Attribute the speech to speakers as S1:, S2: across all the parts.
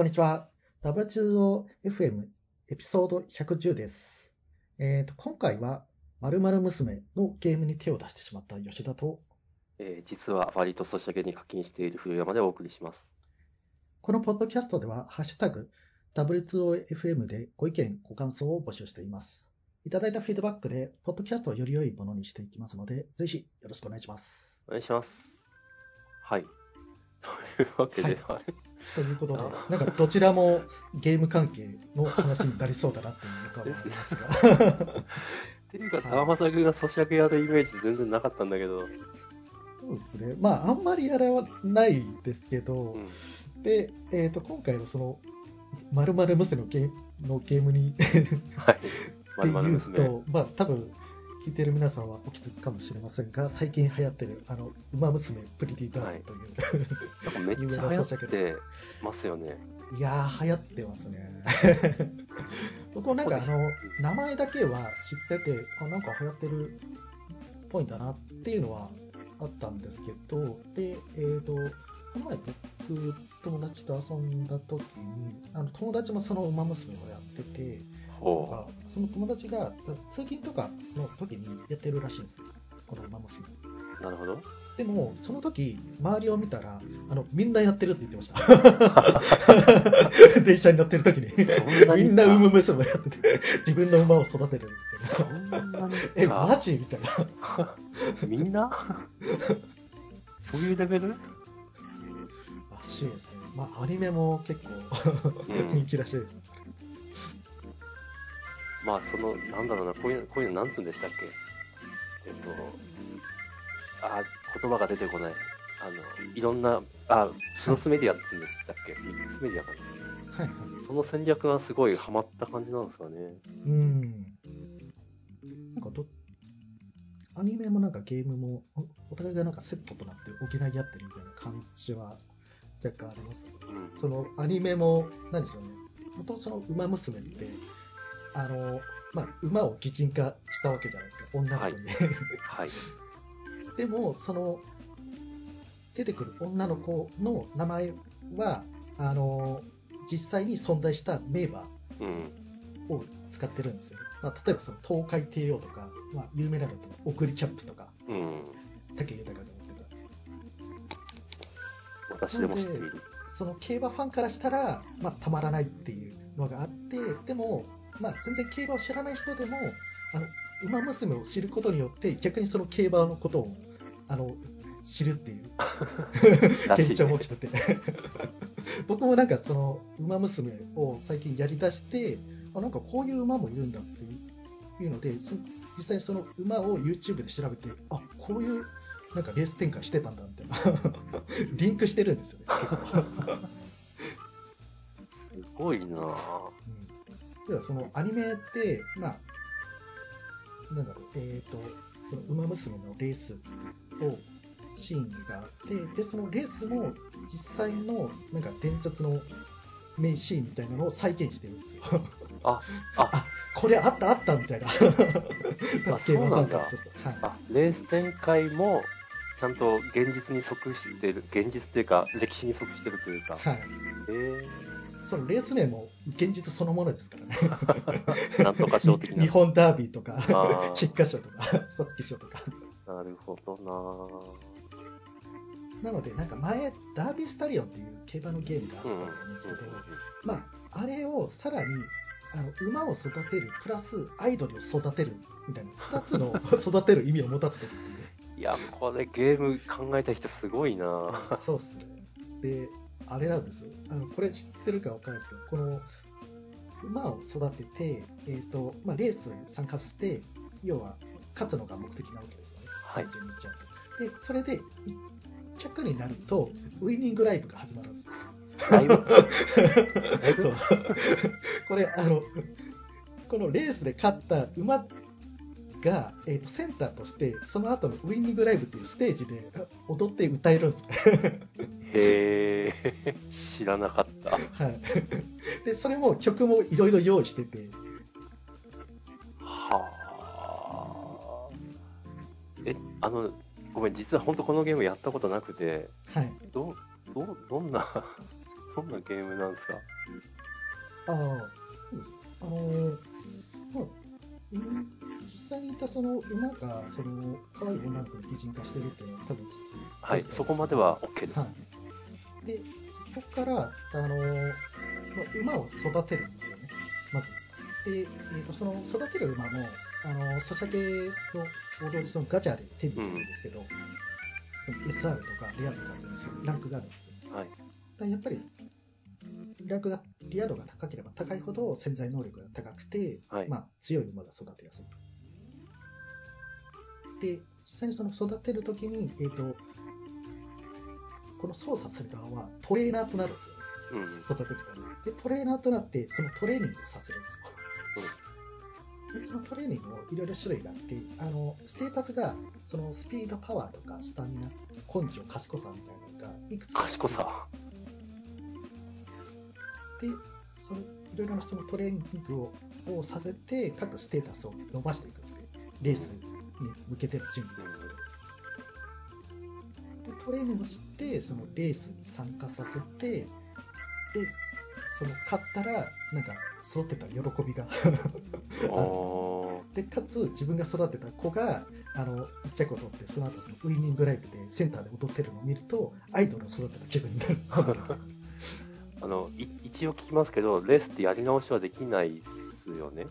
S1: こんにちは。W2OFM エピソード110です。えーと、今回は、〇〇娘のゲームに手を出してしまった吉田と、
S2: えー実は割とソシャゲに課金している古山でお送りします。
S1: このポッドキャストでは、ハッシュタグ W2OFM でご意見、ご感想を募集しています。いただいたフィードバックで、ポッドキャストをより良いものにしていきますので、ぜひよろしくお願いします。
S2: お願いします。はい。というわけで、はい。
S1: ということで
S2: あ、
S1: なんかどちらもゲーム関係の話になりそうだなっていう予感はありますが。
S2: っていうか、
S1: はい
S2: 川正君がイメージ全然なかったんだけど、
S1: そうですね。まあ、あんまりやらないですけど、
S2: うん。
S1: で、えー、と今回のその、まるまる娘のゲーのゲームにって
S2: はい。まるまる
S1: いう
S2: 娘。
S1: と、まあ、多分聞いてる皆さんはお気づきかもしれませんが、最近流行ってる、あの、ウマ娘プリティダートという、
S2: なんかめっちゃ流行ってますよね。
S1: い、やー、流行ってますね。僕もなんか、あの、名前だけは知ってて、あ、なんか流行ってるっぽいんだなっていうのはあったんですけど、で、えーと、この前僕、友達と遊んだ時に、あの友達もその馬娘をやってて、
S2: ほ
S1: その友達が通勤とかの時にやってるらしいんですよ、この馬娘。
S2: う。なるほど。
S1: でも、その時周りを見たらあの、みんなやってるって言ってました。電車に乗ってる時に。みんな馬娘をやってて、自分の馬を育てるみたい
S2: そんな。
S1: え、マジ？みたいな。
S2: みんな？そういうレベル？
S1: らしいですね。まあ、アニメも結構
S2: うん
S1: 人気らしいです。
S2: まあ、その、なんだろうな、こういう、こういうのなんつうんでしたっけ？えっと、あ、言葉が出てこない。あの、いろんな、あ、クロスメディアっつうんでしたっけ？ミックスメディアかな。
S1: はいはい。
S2: その戦略がすごいハマった感じなんですかね。
S1: うん。なんかど、アニメもなんかゲームもおお互いがなんかセットとなって補い合ってるみたいな感じは若干あります。
S2: うん。
S1: そのアニメも、何でしょうね。元々その馬娘って、あの、まあ、馬を擬人化したわけじゃないですか、女の子に。
S2: はい。
S1: でも、その、出てくる女の子の名前は、あの、実際に存在した名馬
S2: うん。
S1: を使ってるんですよ。まあ、例えばその東海帝王とか、まあ、有名なのだと送りキャップとか、
S2: うん。
S1: 武豊が持ってた。
S2: 私でも知っている。
S1: その競馬ファンからしたら、まあ、たまらないっていうのがあって、でも、まあ、全然競馬を知らない人でも、あの馬娘を知ることによって、逆にその競馬のことをあの知るっていう 現象も起きてて、僕もなんかその馬娘を最近やりだして、あなんかこういう馬もいるんだっていうので、そ実際にその馬を YouTube で調べて、あこういうなんかレース展開してたんだみたいな、リンクしてるんですよね。
S2: すごいなぁ。
S1: うんではそのアニメって、まあ、なんだろう、えっ、と、その馬娘のレースを、シーンがあって、で、そのレースも実際のなんか伝説の名シーンみたいなのを再現してるんですよ。
S2: あ、あ、
S1: あ、これあったあったみたいな。
S2: あ そうなんだ
S1: はい。
S2: あ、レース展開も、ちゃんと現実に即してる、現実っていうか、歴史に即してるというか。
S1: はい。
S2: え
S1: そのレース名も現実そのものですからね。
S2: ー、なんとか賞的な
S1: 日。本ダービーとか菊花賞とか、皐月賞とか。
S2: なるほどなぁ。
S1: なので、なんか前、ダービースタリオンっていう競馬のゲームがあった
S2: うん。うん
S1: と思うんですけど、まあ、あれをさらに、あの馬を育てる、プラスアイドルを育てるみたいな、2つの 育てる意味を持たせてるって
S2: いや、これゲーム考えた人すごいな
S1: そうっすね。で、あれなんですよ。あのこれ知ってるかわからないですけど、この馬を育てて、えっ、と、まあ、レースに参加させて、要は勝つのが目的なわけですよね。
S2: はい
S1: 単純に言っちゃうとで、それで1着になると、ウイニングライブが始まるんですよ。
S2: ライブ？
S1: そうこれあのこのレースで勝った馬が、えーとセンターとしてその後のウイニングライブっていうステージで踊って歌えるんです。ね、
S2: へえ、知らなかった。
S1: はい、でそれも曲もいろいろ用意してて。
S2: はあ。え、あの、ごめん、実は本当このゲームやったことなくて、
S1: はい。
S2: ど、ど、どんな どんなゲームなんですか？
S1: ああ、あのーまあ、うん。実際にいたその馬が、その、可愛い女の子に擬人化してるっていうのは多分、
S2: はい、そこまでは OK です。
S1: はい。で、そこから、あのーまあ馬を育てるんですよね、まず。で、えー、とその育てる馬も、あのーソシャゲの王道でそのガチャで手に入れるんですけど、その SR とかレアとかっていうランクがあるんですよ。
S2: はい。
S1: だやっぱり、ランクが、リア度が高ければ高いほど潜在能力が高くて、
S2: はい
S1: まあ、強い馬が育てやすいと。で、実際にその育てるときに、えっ、と、この操作する側はトレーナーとなるんですよね。
S2: うん。
S1: 育てるために。で、トレーナーとなって、そのトレーニングをさせるんですよ。でそのトレーニングもいろいろ種類があって、あの、ステータスが、そのスピード、パワーとか、スタミナ、根性、賢さみたいなのが、いくつか
S2: 賢さ。
S1: で、そのいろいろなそのトレーニングををさせて、各ステータスを伸ばしていくんですね。レースに向けての準備でトレーニングをして、そのレースに参加させて、で、その勝ったら、なんか育てた喜びが で、かつ自分が育てた子が、あの、一着を取って、その後そのウイニングライブでセンターで踊ってるのを見ると、アイドルを育てた気分になる。
S2: あの、い一応聞きますけど、レースってやり直しはできないっすよね？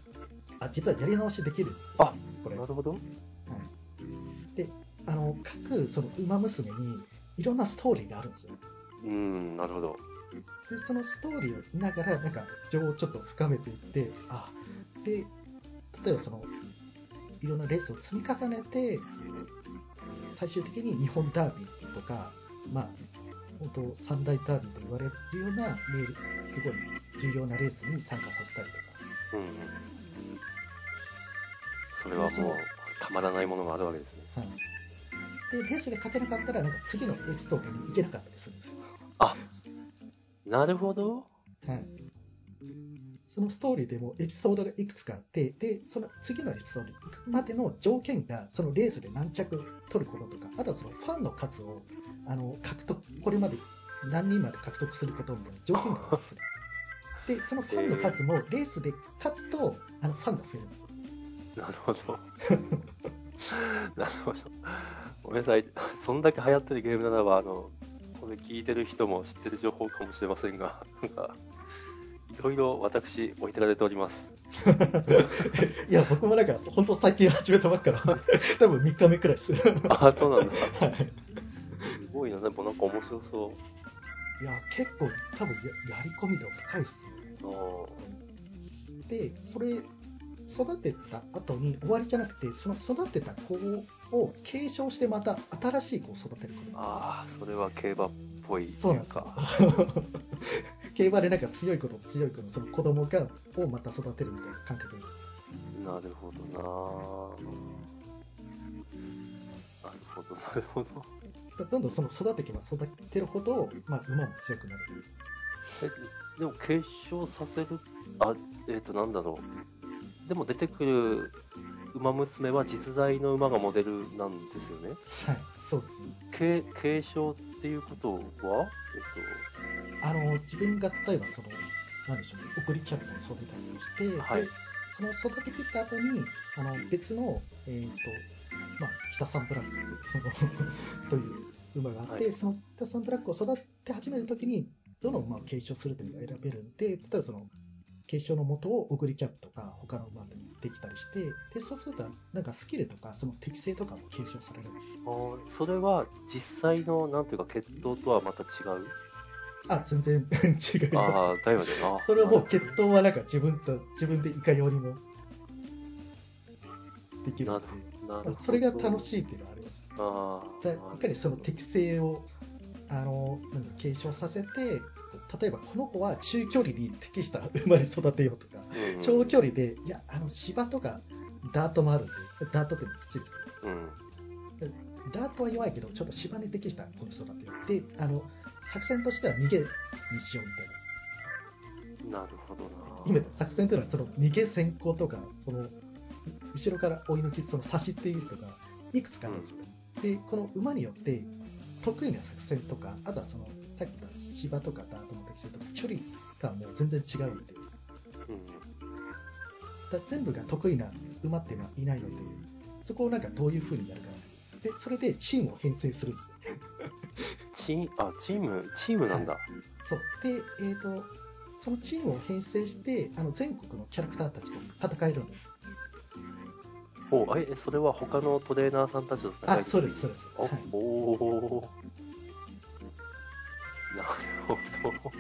S1: あ、実はやり直しできる
S2: あ
S1: これ。
S2: なるほど。
S1: 各その馬娘にいろんなストーリーがあるんですよ
S2: うん、なるほど。
S1: でそのストーリーを見ながらなんか情をちょっと深めていってあで例えばそのいろんなレースを積み重ねて最終的に日本ダービーとかまあ本当三大ダービーと言われるようなレールすごい重要なレースに参加させたりとか
S2: うんうん。それはもう、たまらないものがあるわけですね。
S1: はいでレースで勝てなかったらなんか次のエピソードに行けなかったりするんですよ
S2: あ、なるほど。
S1: はい、そのストーリーでもエピソードがいくつかあって、で、その次のエピソードに行くまでの条件が、そのレースで何着取ることとか、あとはそのファンの数をあの獲得、これまで何人まで獲得することみたいな条件があるんですね。で、そのファンの数もレースで勝つと、あのファンが増えるんですよ。
S2: なるほど。なるほど。ごめんなさい。そんだけ流行ってるゲームならば、あの、これ聞いてる人も知ってる情報かもしれませんが、なんか、いろいろ私、置いてかれております。
S1: いや、僕もなんか、本当最近始めたばっかな 多分3日目くらいです。
S2: あ、そうなんだ。
S1: はい
S2: すごいな。でもなんか面白そう。
S1: いや、結構多分ややり込み度深いっすね。で、それ、育てた後に終わりじゃなくて、その育てた子を継承してまた新しい子を育てること
S2: あー、それは競馬っぽい
S1: そうなんです
S2: か
S1: よ。競馬でなんか強い子と強い子のその子供がをまた育てるみたいな感覚で。
S2: なるほどななるほど、なるほど。
S1: どんどんその育ててけば育てるほど、まあ、馬も強くなる。
S2: え、でも継承させる、あ、えっ、と、なんだろう。でも出てくる馬娘は実在の馬がモデルなんですよね。
S1: はい、そうですね。
S2: 継継承っていうことは、
S1: あの自分が例えばその、なんでしょうね、送りキャラを育てたりをして、
S2: はい
S1: でその育て切った後にあの別の、えーとまあ、北サンブラックその という馬があって、
S2: はい
S1: その北サンブラックを育て始めるときに、どの馬を継承するというのが選べるんで、例えばその継承の元をオグリキャップとか他の馬でできたりして、でそうするとなんかスキルとかその適性とかも継承されるんです。
S2: えっと、あーそれは実際の、なんていうか、血統とはまた違う？
S1: あ、全然 違います。
S2: ああ、だよね。
S1: それはもう
S2: なる
S1: 血統はなんか自分と自分でいかようにもできるので、それが楽しいっていうのはあります。
S2: あ
S1: だいかにその適性をあのなんか継承させて、例えばこの子は中距離に適した馬に育てようとか、
S2: うんうん
S1: 長距離で、いや、あの芝とかダートもあるんで、ダートって土ですね。
S2: うん。
S1: ダートは弱いけど、ちょっと芝に適した子に育てよう。で、あの作戦としては逃げにしようみたいな。
S2: なるほどな。
S1: 今作戦というのはその逃げ先行とかその後ろから追い抜きその差しっていうとかいくつかあるんですよ、でこの馬によって得意な作戦とか、あとはそのさっき言った芝とかダートの適性とか、距離がもう全然違うので、
S2: うん。
S1: だ全部が得意な馬っていうのはいないので、そこをなんかどういう風にやるか。で、それでチームを編成するんですよ。
S2: チーあ、チーム、チームなんだ。
S1: そう。で、えっ、と、そのチームを編成して、あの全国のキャラクターたちと戦えるので。
S2: おえ、それは他のトレーナーさんたちと戦
S1: あ、
S2: い
S1: そうです、そうです。
S2: お、
S1: はい、
S2: おーなるほど。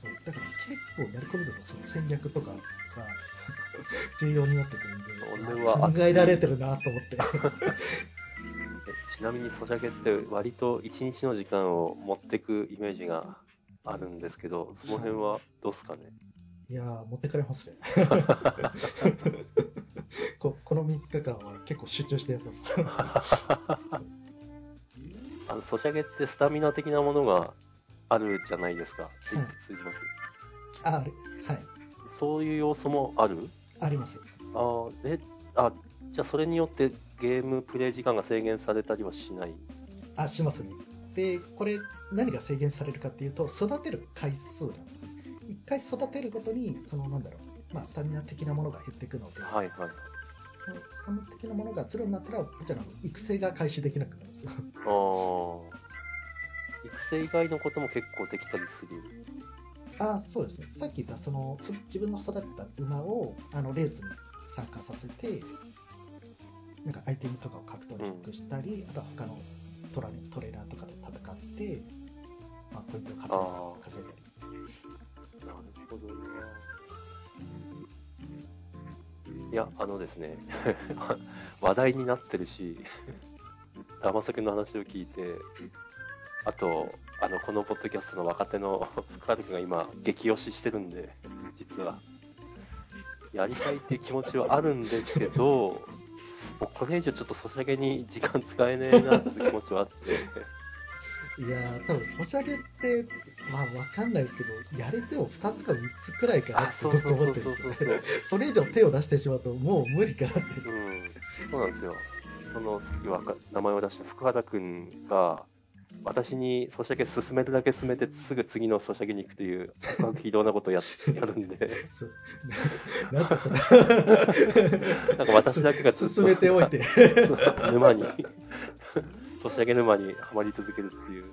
S1: そうだから結構やり込みだとその戦略とかが重要になってくるんで、
S2: それは
S1: 考えられてるなと思って。
S2: えちなみにソシャゲって割と一日の時間を持ってくイメージがあるんですけど、その辺はどうですかね？
S1: いやー、持ってかれますね。ここの3日間は結構集中してやってます。
S2: あのソシャゲってスタミナ的なものがあるじゃないですか。通じます、
S1: あ、あれはい。
S2: そういう要素もある？
S1: あります。
S2: あーえあじゃあそれによってゲームプレイ時間が制限されたりはしない？
S1: あ、しますね。で、これ何が制限されるかっていうと、育てる回数なんです。一回育てるごとに、そのなんだろう、まあ、スタミナ的なものが減っていくので、
S2: はいはい。
S1: そのスタミナ的なものがゼロになったら、もちろん育成が開始できなくなるんですよ。
S2: あー育成以外のことも結構できたりする。
S1: あそうですね。さっき言ったそのそ自分の育てた馬をあのレースに参加させて、なんかアイテムとかを獲得したり、あとは他のトラトレーナーとかと戦って、まあ、ポイントを稼いだり。
S2: なるほどね。いや、あのですね、話題になってるし、ダマ作の話を聞いて、あと、あの、このポッドキャストの若手の福原君が今、激推ししてるんで、実は。やりたいっていう気持ちはあるんですけど、もうこれ以上ちょっとソシャゲに時間使えねえなっていう気持ちはあって、
S1: いやー、多分ソシャゲって、まあわかんないですけど、やれても2つか3つくらいかな
S2: あ、
S1: って僕思ってるんですよ。それ以上手を出してしまうと、もう無理かなって。
S2: うん、そうなんですよ。その、さっきわか名前を出した福原くんが、私にソシャゲ進めるだけ進めて、すぐ次のソシャゲに行くという、非道なことをややるんで、
S1: なん
S2: なんか私だけが
S1: 進めておいて。
S2: 沼に、ソシャゲ沼にはまり続けるっていう。い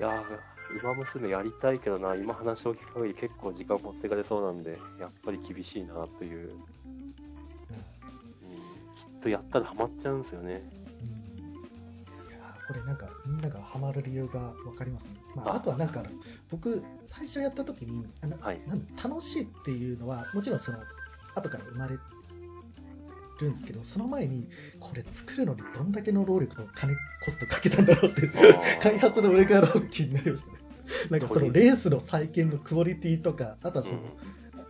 S2: やー、馬娘やりたいけどな、今話を聞く限り結構時間持ってかれそうなんで、やっぱり厳しいなという、うん、きっとやったらハマっちゃうんですよね。
S1: これなんかみんながハマる理由が分かりますね。まあ、
S2: あ。
S1: あとはなんか僕最初やった時にあの、
S2: はい。
S1: 楽しいっていうのはもちろんその後から生まれるんですけどその前にこれ作るのにどんだけの労力と金コストかけたんだろうって開発の上からの気になりましたね。なんかそのレースの再建のクオリティとかあとはその、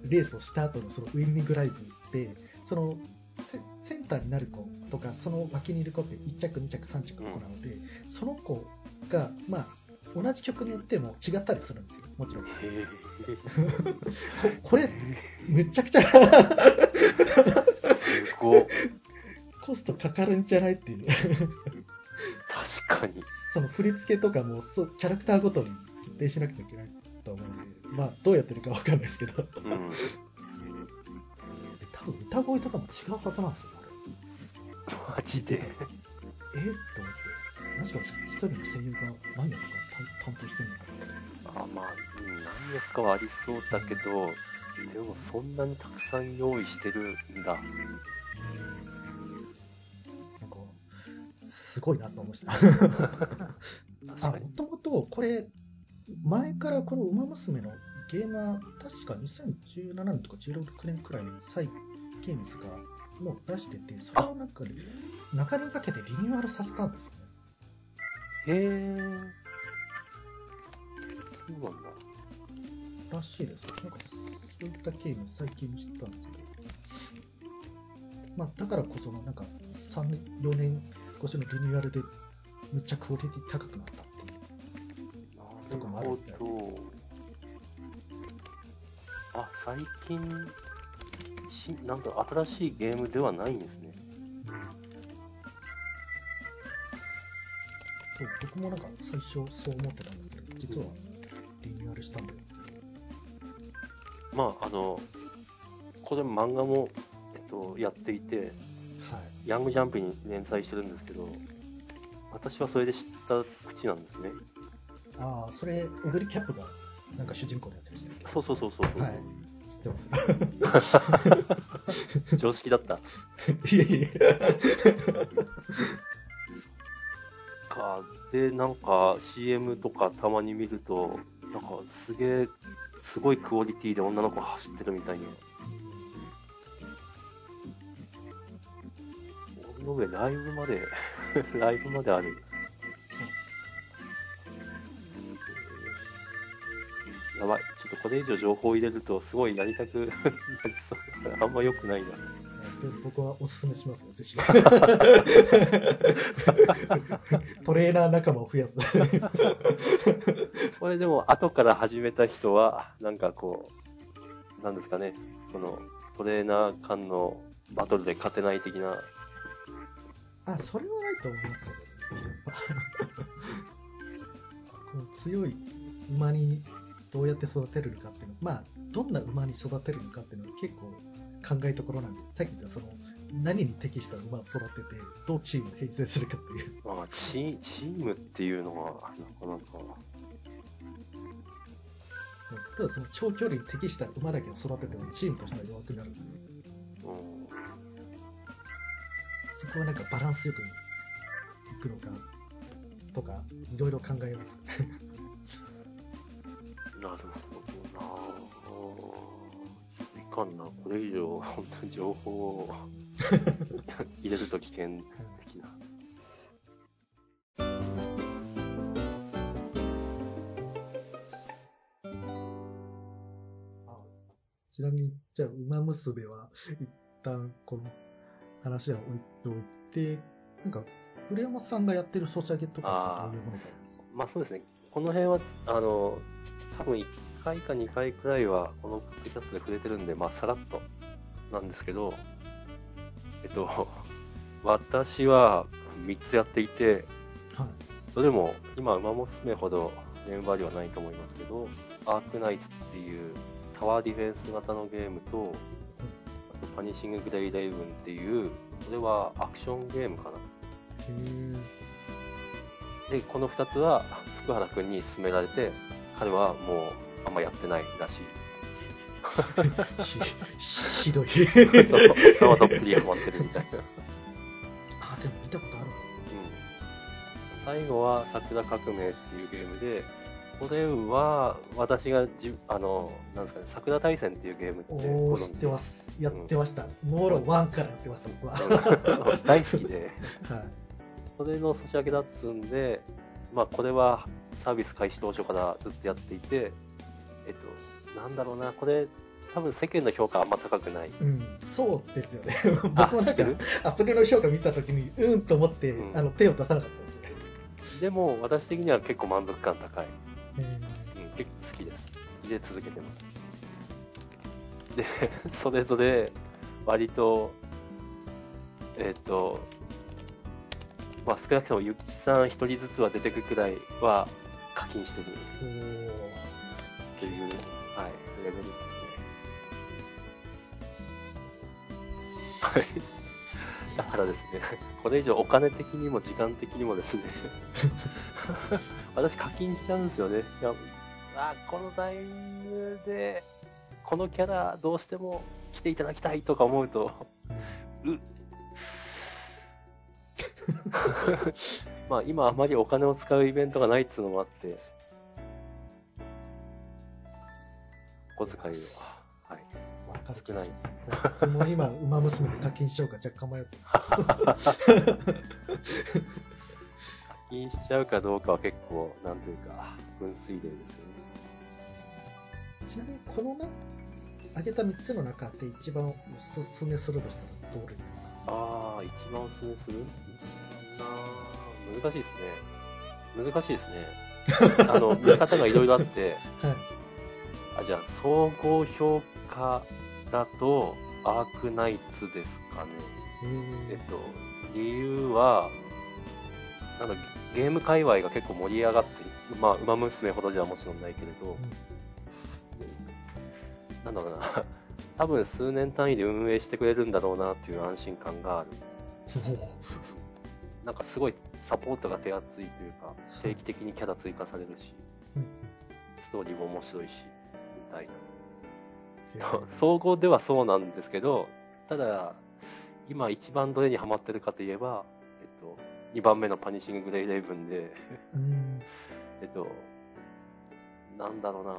S1: レースをした後のそのウィンニングライブでそのセセンターになる子とかその脇にいる子って1着2着3着の子なので、その子が、まあ、同じ曲によっても違ったりするんですよ。もちろん。ここれめちゃくちゃ
S2: すごっ
S1: コストかかるんじゃないっていう
S2: 確かに。
S1: その振り付けとかもそうキャラクターごとに設定しなくちゃいけないと思うんで、まあ、どうやってるかわかんないですけど
S2: うん。
S1: 多分歌声とかも違うはずなんですよあれ
S2: マジで？
S1: えー、って思って、もしかして一人の声優が何役か担担当してるのかな
S2: あまあ、うん何役かはありそうだけど、でもそんなにたくさん用意してるんだ。
S1: なんか、すごいなと思いました。
S2: 確
S1: あ、も。ともとこれ、前からこのウマ娘のゲーマー、確か2017年とか16年くらいにサイゲームズがもう出してて、それをなんか、中にかけてリニューアルさせたんですよね。
S2: へえ。そうなんだ。
S1: らしいです。なんか、そういったゲーム最近知ったんですけど。まあ、だからこその、なんか、3年、4年越しのリニューアルで、むっちゃクオリティ高くなったっていう。
S2: なるほど。あ、最近、しなんか新しいゲームではないんですね。
S1: そう僕もなんか最初そう思ってたんですけど、実はリニューアルしたんだよっていう。
S2: まあ、あの、これ漫画も、えっと、やっていて、
S1: はい。
S2: ヤングジャンプに連載してるんですけど、私はそれで知った口なんですね。
S1: ああ、それ、オグリキャップがなんか主人公のやつでしたっけ？
S2: そうそうそうそうそう、
S1: はい。知ってます。
S2: 常識だった。
S1: いえいえ。
S2: か、で、なんか CM とかたまに見ると、なんかすげえ、すごいクオリティで女の子が走ってるみたいな。の上、ライブまで、ライブまである。やばい。ちょっとこれ以上情報入れると、すごいやりたくなりそう。あんま良くないな。
S1: で僕はおすすめしますよ、ぜひ。トレーナー仲間を増やす。
S2: これでも、後から始めた人は、なんかこう、なんですかね、その、トレーナー間のバトルで勝てない的な、
S1: あ、それはないと思いますけど、この強い馬にどうやって育てるのかっていうのまあ、どんな馬に育てるのかっていうのは結構考えどころなんです。さっき言ったその、何に適した馬を育てて、どうチームを編成するかっていう。
S2: まあ、チチームっていうのは、なかなか、
S1: ただその長距離に適した馬だけを育ててもチームとしては弱くなる。
S2: うん、
S1: そこはなんかバランスよくいくのかとか、いろいろ考えます。
S2: なるほど。な。いかんな、これ以上、本当に情報を入れると危険的な。
S1: あちなみに、じゃあ、馬娘は、一旦この話は置いておいて、なんか、古山さんがやってるソシャゲとかど。ういうものがあるんですか
S2: まあそうですね、この辺は、あの、多分1回か2回くらいは、このポッドキャストで触れてるんで、まあさらっとなんですけど、えっと、私は3つやっていて、
S1: はい。
S2: どれも今、馬娘ほどメンバーではないと思いますけど、アークナイツっていうタワーディフェンス型のゲームと、あとパニッシンググレイレイブンっていう、これはアクションゲームかな。で、この2つは福原くんに勧められて、彼はもうあんまやってないらしい。
S1: ひひどい。
S2: そう、どっぷりハマってるみたいな。
S1: あ、でも見たことある
S2: うん。最後は桜革命っていうゲームで、これは私がじあの、なんですかね、桜大戦っていうゲームって知
S1: 知ってます。やってました。モーロ1からやってました、僕は。は
S2: 大好きで、
S1: い。
S2: それの差し上げだっつんで、まあこれはサービス開始当初からずっとやっていて、えっと、なんだろうな、これ、多分世間の評価あんま高くない。
S1: うん、そうですよね。
S2: あ
S1: 僕もなんかアプリの評価見たときに、うんと思って、
S2: うん
S1: あの手を出さなかったんですよ。
S2: でも私的には結構満足感高い。
S1: うん
S2: うん、結構好きです。好きで続けてます。で、それぞれ割と、えっ、と、まあ少なくともゆきちさん一人ずつは出てくくらいは課金してる
S1: おー
S2: っていう、はい、レベルですね。はい。だからですね、これ以上お金的にも時間的にもですね、私課金しちゃうんですよね。いやあこのタイミングで、このキャラどうしても来ていただきたいとか思うと、う まあ今あまりお金を使うイベントがないっつうのもあって、お小遣いを、はい。
S1: わかる
S2: 少ない。
S1: 僕も今、馬娘で課金しようか若干迷って
S2: 課金しちゃうかどうかは結構、なんというか、分水嶺ですよね。
S1: ちなみに、このな、挙げた3つの中で一番おすすめするとしたらどれですか？
S2: ああ、一番おすすめする？難しいですね。難しいですね。あの、見方がいろいろあって、
S1: はい。
S2: あ、じゃあ、総合評価だと、アークナイツですかね。
S1: え
S2: えっと、理由は、なんだゲーム界隈が結構盛り上がってる、まあ、馬娘ほどじゃもちろんないけれど、なんだろうな、多分数年単位で運営してくれるんだろうなっていう安心感がある。なんかすごいサポートが手厚いというか、定期的にキャラ追加されるし、
S1: うん。
S2: ストーリーも面白いし、みたいな。総合ではそうなんですけど、ただ、今一番どれにハマってるかといえば、えっと、2番目のパニッシンググレイレイブンで、
S1: うん。
S2: えっと、なんだろうな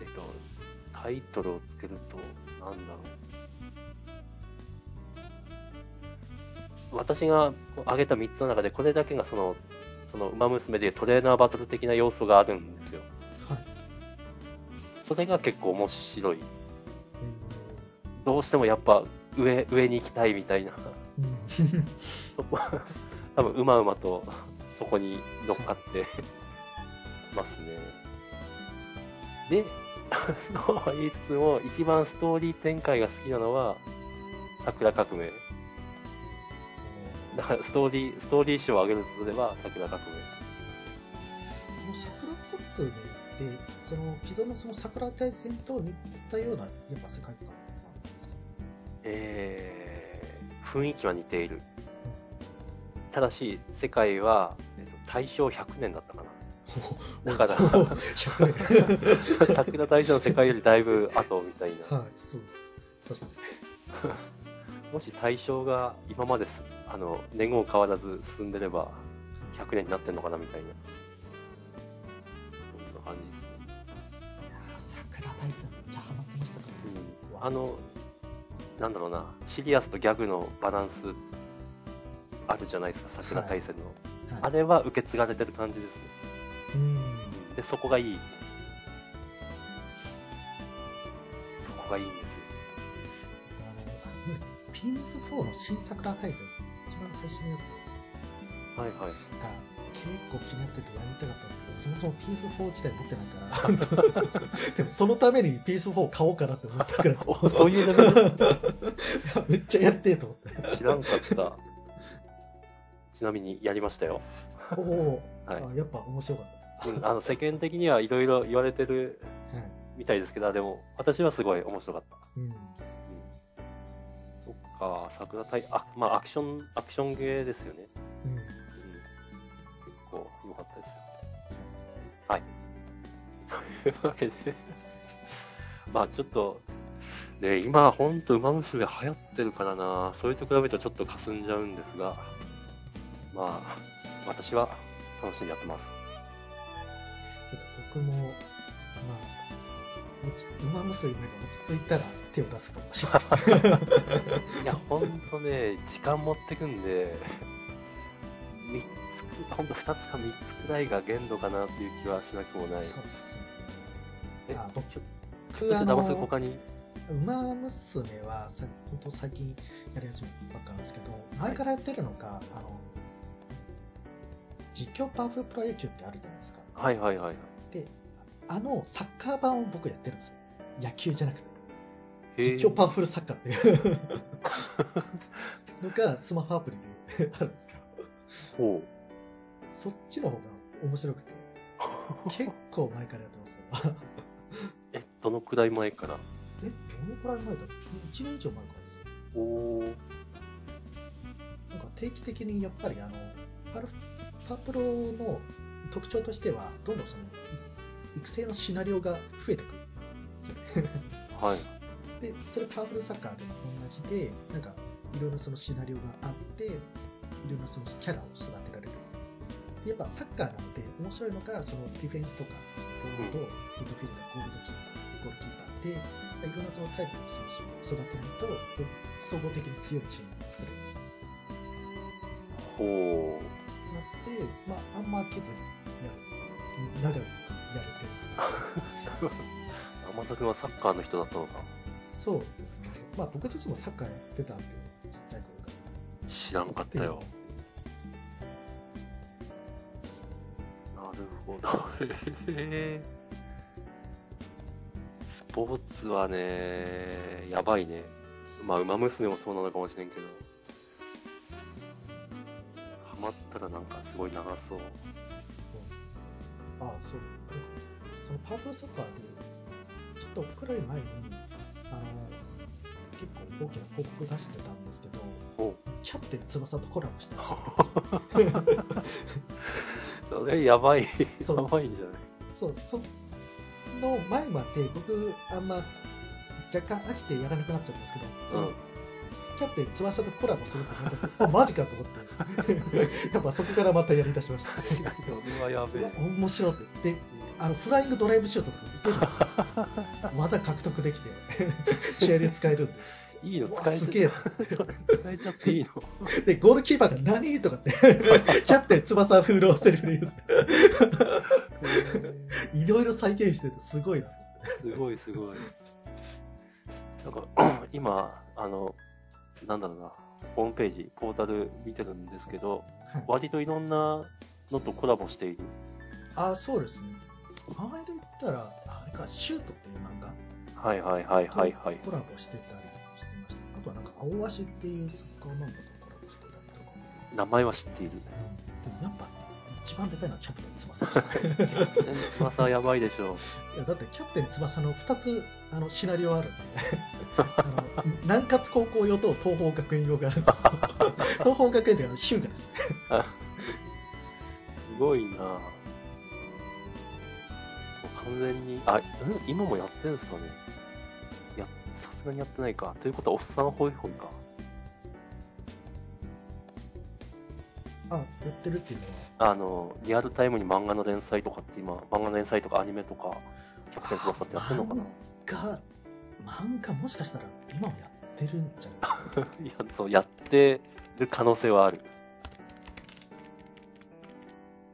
S2: えっと、タイトルをつけると、なんだろう。私が挙げた3つの中で、これだけがその、その、馬娘でトレーナーバトル的な要素があるんですよ。
S1: はい
S2: それが結構面白い。
S1: え
S2: どうしてもやっぱ上、上に行きたいみたいな。そこ、多分うまうまとそこに乗っかってますね。で、そうは言いつつも、一番ストーリー展開が好きなのは、桜革命。だからストーリー、ストーリー賞を上げるとすれば、桜革命です。
S1: この桜革命って、その既存のその桜大戦と似たようなやっぱ世界観なんですか？
S2: えー、雰囲気は似ている。ただし、世界は、えっと、大正100年だったかな。だから
S1: 100年。
S2: 桜大戦の世界よりだいぶ後みたいな。
S1: はい、そう。確かに。
S2: もし対象が今まです、あの、年号変わらず進んでれば、100年になってんのかなみたいな。そんな感じですね。
S1: 桜大戦めっちゃハマってましたから。
S2: うん。あの、なんだろうな、シリアスとギャグのバランス、あるじゃないですか、桜大戦の。
S1: はい、
S2: あれは受け継がれてる感じですね。
S1: うん。
S2: うんで、そこがいい。そこがいいんですよ。
S1: あの、PS4 の新桜大戦、一番最初のやつ
S2: はいはい。
S1: が結構気になっててやりたかったんですけど、そもそも PS4 自体持ってないから、でもそのために PS4 を買おうかなって思ったくら
S2: そういうレベル
S1: いや めっちゃやりてえと思って。
S2: 知らんかった。ちなみにやりましたよ。
S1: おお、
S2: はい
S1: あやっぱ面白かった
S2: うん、あの世間的にはいろいろ言われてる。みたいですけど、でも私はすごい面白かった。
S1: うん。
S2: か、桜大、あ、まあアクション、アクションゲーですよね。
S1: うん。
S2: うん、結構良かったですよ。はい。というわけで、まあちょっと、ね、今ほんと馬娘流行ってるからな、それと比べるとちょっと霞んじゃうんですが、まあ、私は楽しんでやってます。
S1: ちょっと僕も、まあ、馬娘が落ち着いたら手を出すかもしれない。
S2: いや、ほんとね、時間持ってくんで、3つく、ほんと2つか3つくらいが限度かなっていう気はしなくもない。
S1: そうですね。
S2: え
S1: あ僕、
S2: ちょ
S1: 僕あの
S2: ちょっと騙す他に、
S1: 馬娘はさ、本当最近やり始めたばっかなんですけど、前からやってるのが、あの、実況パワフルプロ野球ってあるじゃないですか。
S2: はいはいはい。
S1: で、あのサッカー版を僕やってるんですよ。野球じゃなくて。実況パワフルサッカーっていう のがスマホアプリであるんですけど、
S2: ほ
S1: そっちの方が面白くて、
S2: う。
S1: 結構前からやってますよ。
S2: え、どのくらい前から？
S1: え、どのくらい前だろう ?1 年以上前からですよ。
S2: おー。
S1: なんか定期的にやっぱりあの、パルパワプロの特徴としては、どんどんその、い育成のシナリオが増えてくるんですよね。
S2: はい。
S1: で、それパワフルサッカーでも同じで、なんか、いろいろそのシナリオがあって、いろんなそのキャラを育てられる。でやっぱサッカーなので、面白いのが、そのディフェンスとか、フォワード、ミッドフィルダー、ゴールドキーパー、ゴールキーパーで、いろんなそのタイプの選手を育てないと、総合的に強いチームを作れる。
S2: ほ
S1: なって、まあ、あんま飽きずにやる。長くやれてます、
S2: う。甘さくんはサッカーの人だったのか。
S1: そうですね。まあ、僕自身もサッカーやってたんで、ちっちゃい頃から。
S2: 知らんかったよ。なるほど。へースポーツはね、やばいね。まあ、馬娘もそうなのかもしれんけど。まったらなんかすごい長そう。
S1: そう。そのパープルサッカーで、ちょっとくらい前に、あの、結構大きな広告出してたんですけど、
S2: お
S1: キャプテン翼とコラボしてました。
S2: それやばい、やばいんじゃない？
S1: そう、その前まで僕、あんま若干飽きてやらなくなっちゃったんですけど、その
S2: うん
S1: キャプテン翼とコラボするってなった時、あ、マジかと思って、やっぱそこからまたやり出しました。
S2: それはやべえ。
S1: 面白いって。で、あのフライングドライブシュートとか打てるんですよ。技獲得できて、試合で使えるんで。
S2: いいの使え
S1: すげえ。
S2: 使えちゃっていいの
S1: で、ゴールキーパーが何？とかって、キャプテン翼風のセリフで言うん。いろいろ再現してて、すごいです。
S2: すごいすごい。なんか、今、あの、なんだろうな、ホームページ、ポータル見てるんですけど、
S1: はい
S2: 割といろんなのとコラボしている。
S1: あ、そうですね。前で言ったら、あれか、シュートっていう漫画？
S2: はいはいはいはいはい
S1: と。コラボしてたりしてました。あとはなんか、青足っていうサッカー漫画とコラボしてたりとか。
S2: 名前は知っている。
S1: でもやっぱ、一番でかいのはキャプテン翼ですね
S2: 翼はやばいでしょう。
S1: いやだってキャプテン翼の2つあのシナリオあるんであの南葛高校用と東邦学園用があるんですよ 東邦学園であのシューガですね
S2: すごいなぁ。完全に、あ、うん今もやってるんですかねや、さすがにやってないか。ということは、おっさんホイホイか。
S1: あやってるっていうのは？
S2: あの、リアルタイムに漫画の連載とかって今、漫画の連載とかアニメとか、キャプテン翼ってやってんのかな？
S1: が漫画もしかしたら今もやってるんじゃない？
S2: いや、そう、やってる可能性はある。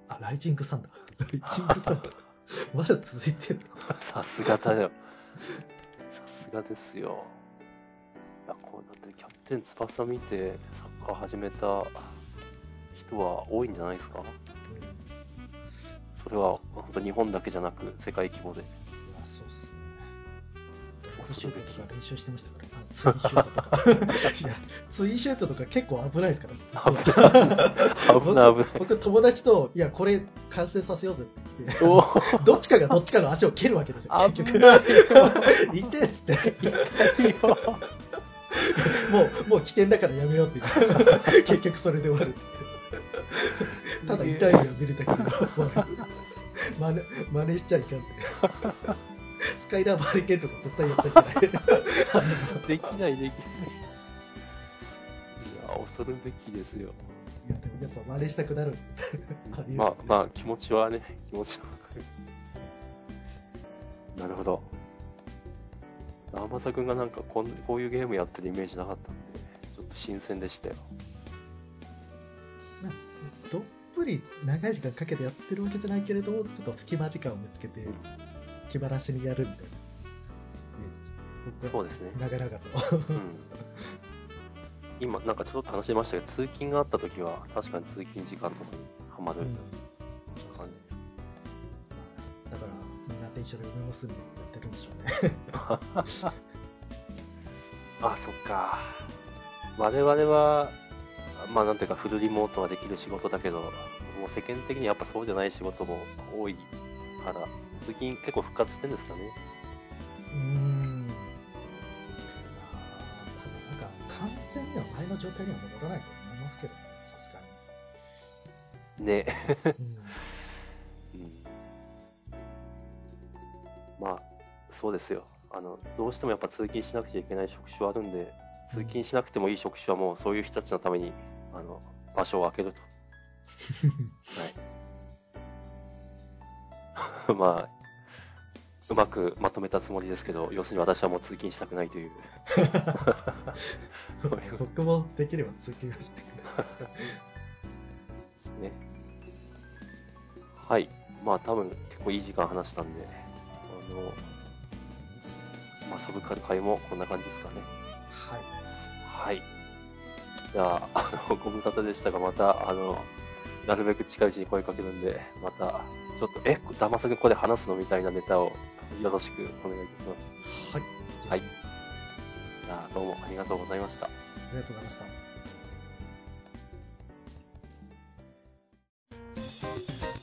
S1: あライジングサンダーライジングサンダー まだ続いてるの？
S2: さすがだよ。さすがですよ。いや、こうだってキャプテン翼見てサッカー始めた人は多いんじゃないですか？それは本当日本だけじゃなく世界規模で。
S1: いやそうっすね。シュートとか練習してましたからツインシュートとかいやツインシュートとか結構危ないですから。
S2: 危ない。危ない。
S1: 僕友達といやこれ完成させようぜって。言って
S2: お。ー
S1: どっちかがどっちかの足を蹴るわけですよ。結局。
S2: い
S1: てっつって。
S2: いいよ。
S1: もうもう危険だからやめようって言って結局それで終わる ただ痛い目を見るだけで終わる真似真似しちゃいかんって スカイラーバーリケーンとか絶対やっちゃいけない
S2: できない、できない。いや、恐るべきですよ。
S1: いやでもやっぱ真似したくなる
S2: まあ、まあ、気持ちはね、気持ちはわかる。なるほど。天さくんがなんかこん、こういうゲームやってるイメージなかったんで、ちょっと新鮮でしたよ。
S1: 長い時間かけてやってるわけじゃないけれどもちょっと隙間時間を見つけて
S2: うん
S1: 気晴らしにやるみたいな、
S2: そうですね。
S1: 長々と
S2: うん。今、なんかちょっと話しましたけど、通勤があった時は、確かに通勤時間とかにハマる
S1: うん
S2: 感じです。
S1: だからみんなと一緒で梅娘やってるんでしょうね
S2: あ、そっか。我々は、まあなんていうかフルリモートはできる仕事だけど、もう世間的にやっぱそうじゃない仕事も多いから、通勤結構復活してるんですかね。
S1: うーんまあなんか完全には前の状態には戻らないと思いますけどねさすが
S2: ね。
S1: に、うん
S2: うん。まあ、そうですよ。あの、どうしてもやっぱ通勤しなくちゃいけない職種はあるんで、通勤しなくてもいい職種はもうそういう人たちのために、あの、場所を空けると。はい。まあ、うまくまとめたつもりですけど、要するに私はもう通勤したくないという。
S1: 僕もできれば通勤はしてくれ
S2: ですね。はい。まあ多分結構いい時間話したんで、あの、まあサブカル会もこんな感じですかね。
S1: はい
S2: はい。じゃあ、あの、ご無沙汰でしたが、また、あの、なるべく近いうちに声かけるんで、また、ちょっと、え、ダマさくんここで話すのみたいなネタをよろしくお願いいたします。
S1: はい
S2: はい。じゃあ、どうもありがとうございました。
S1: ありがとうございましたす。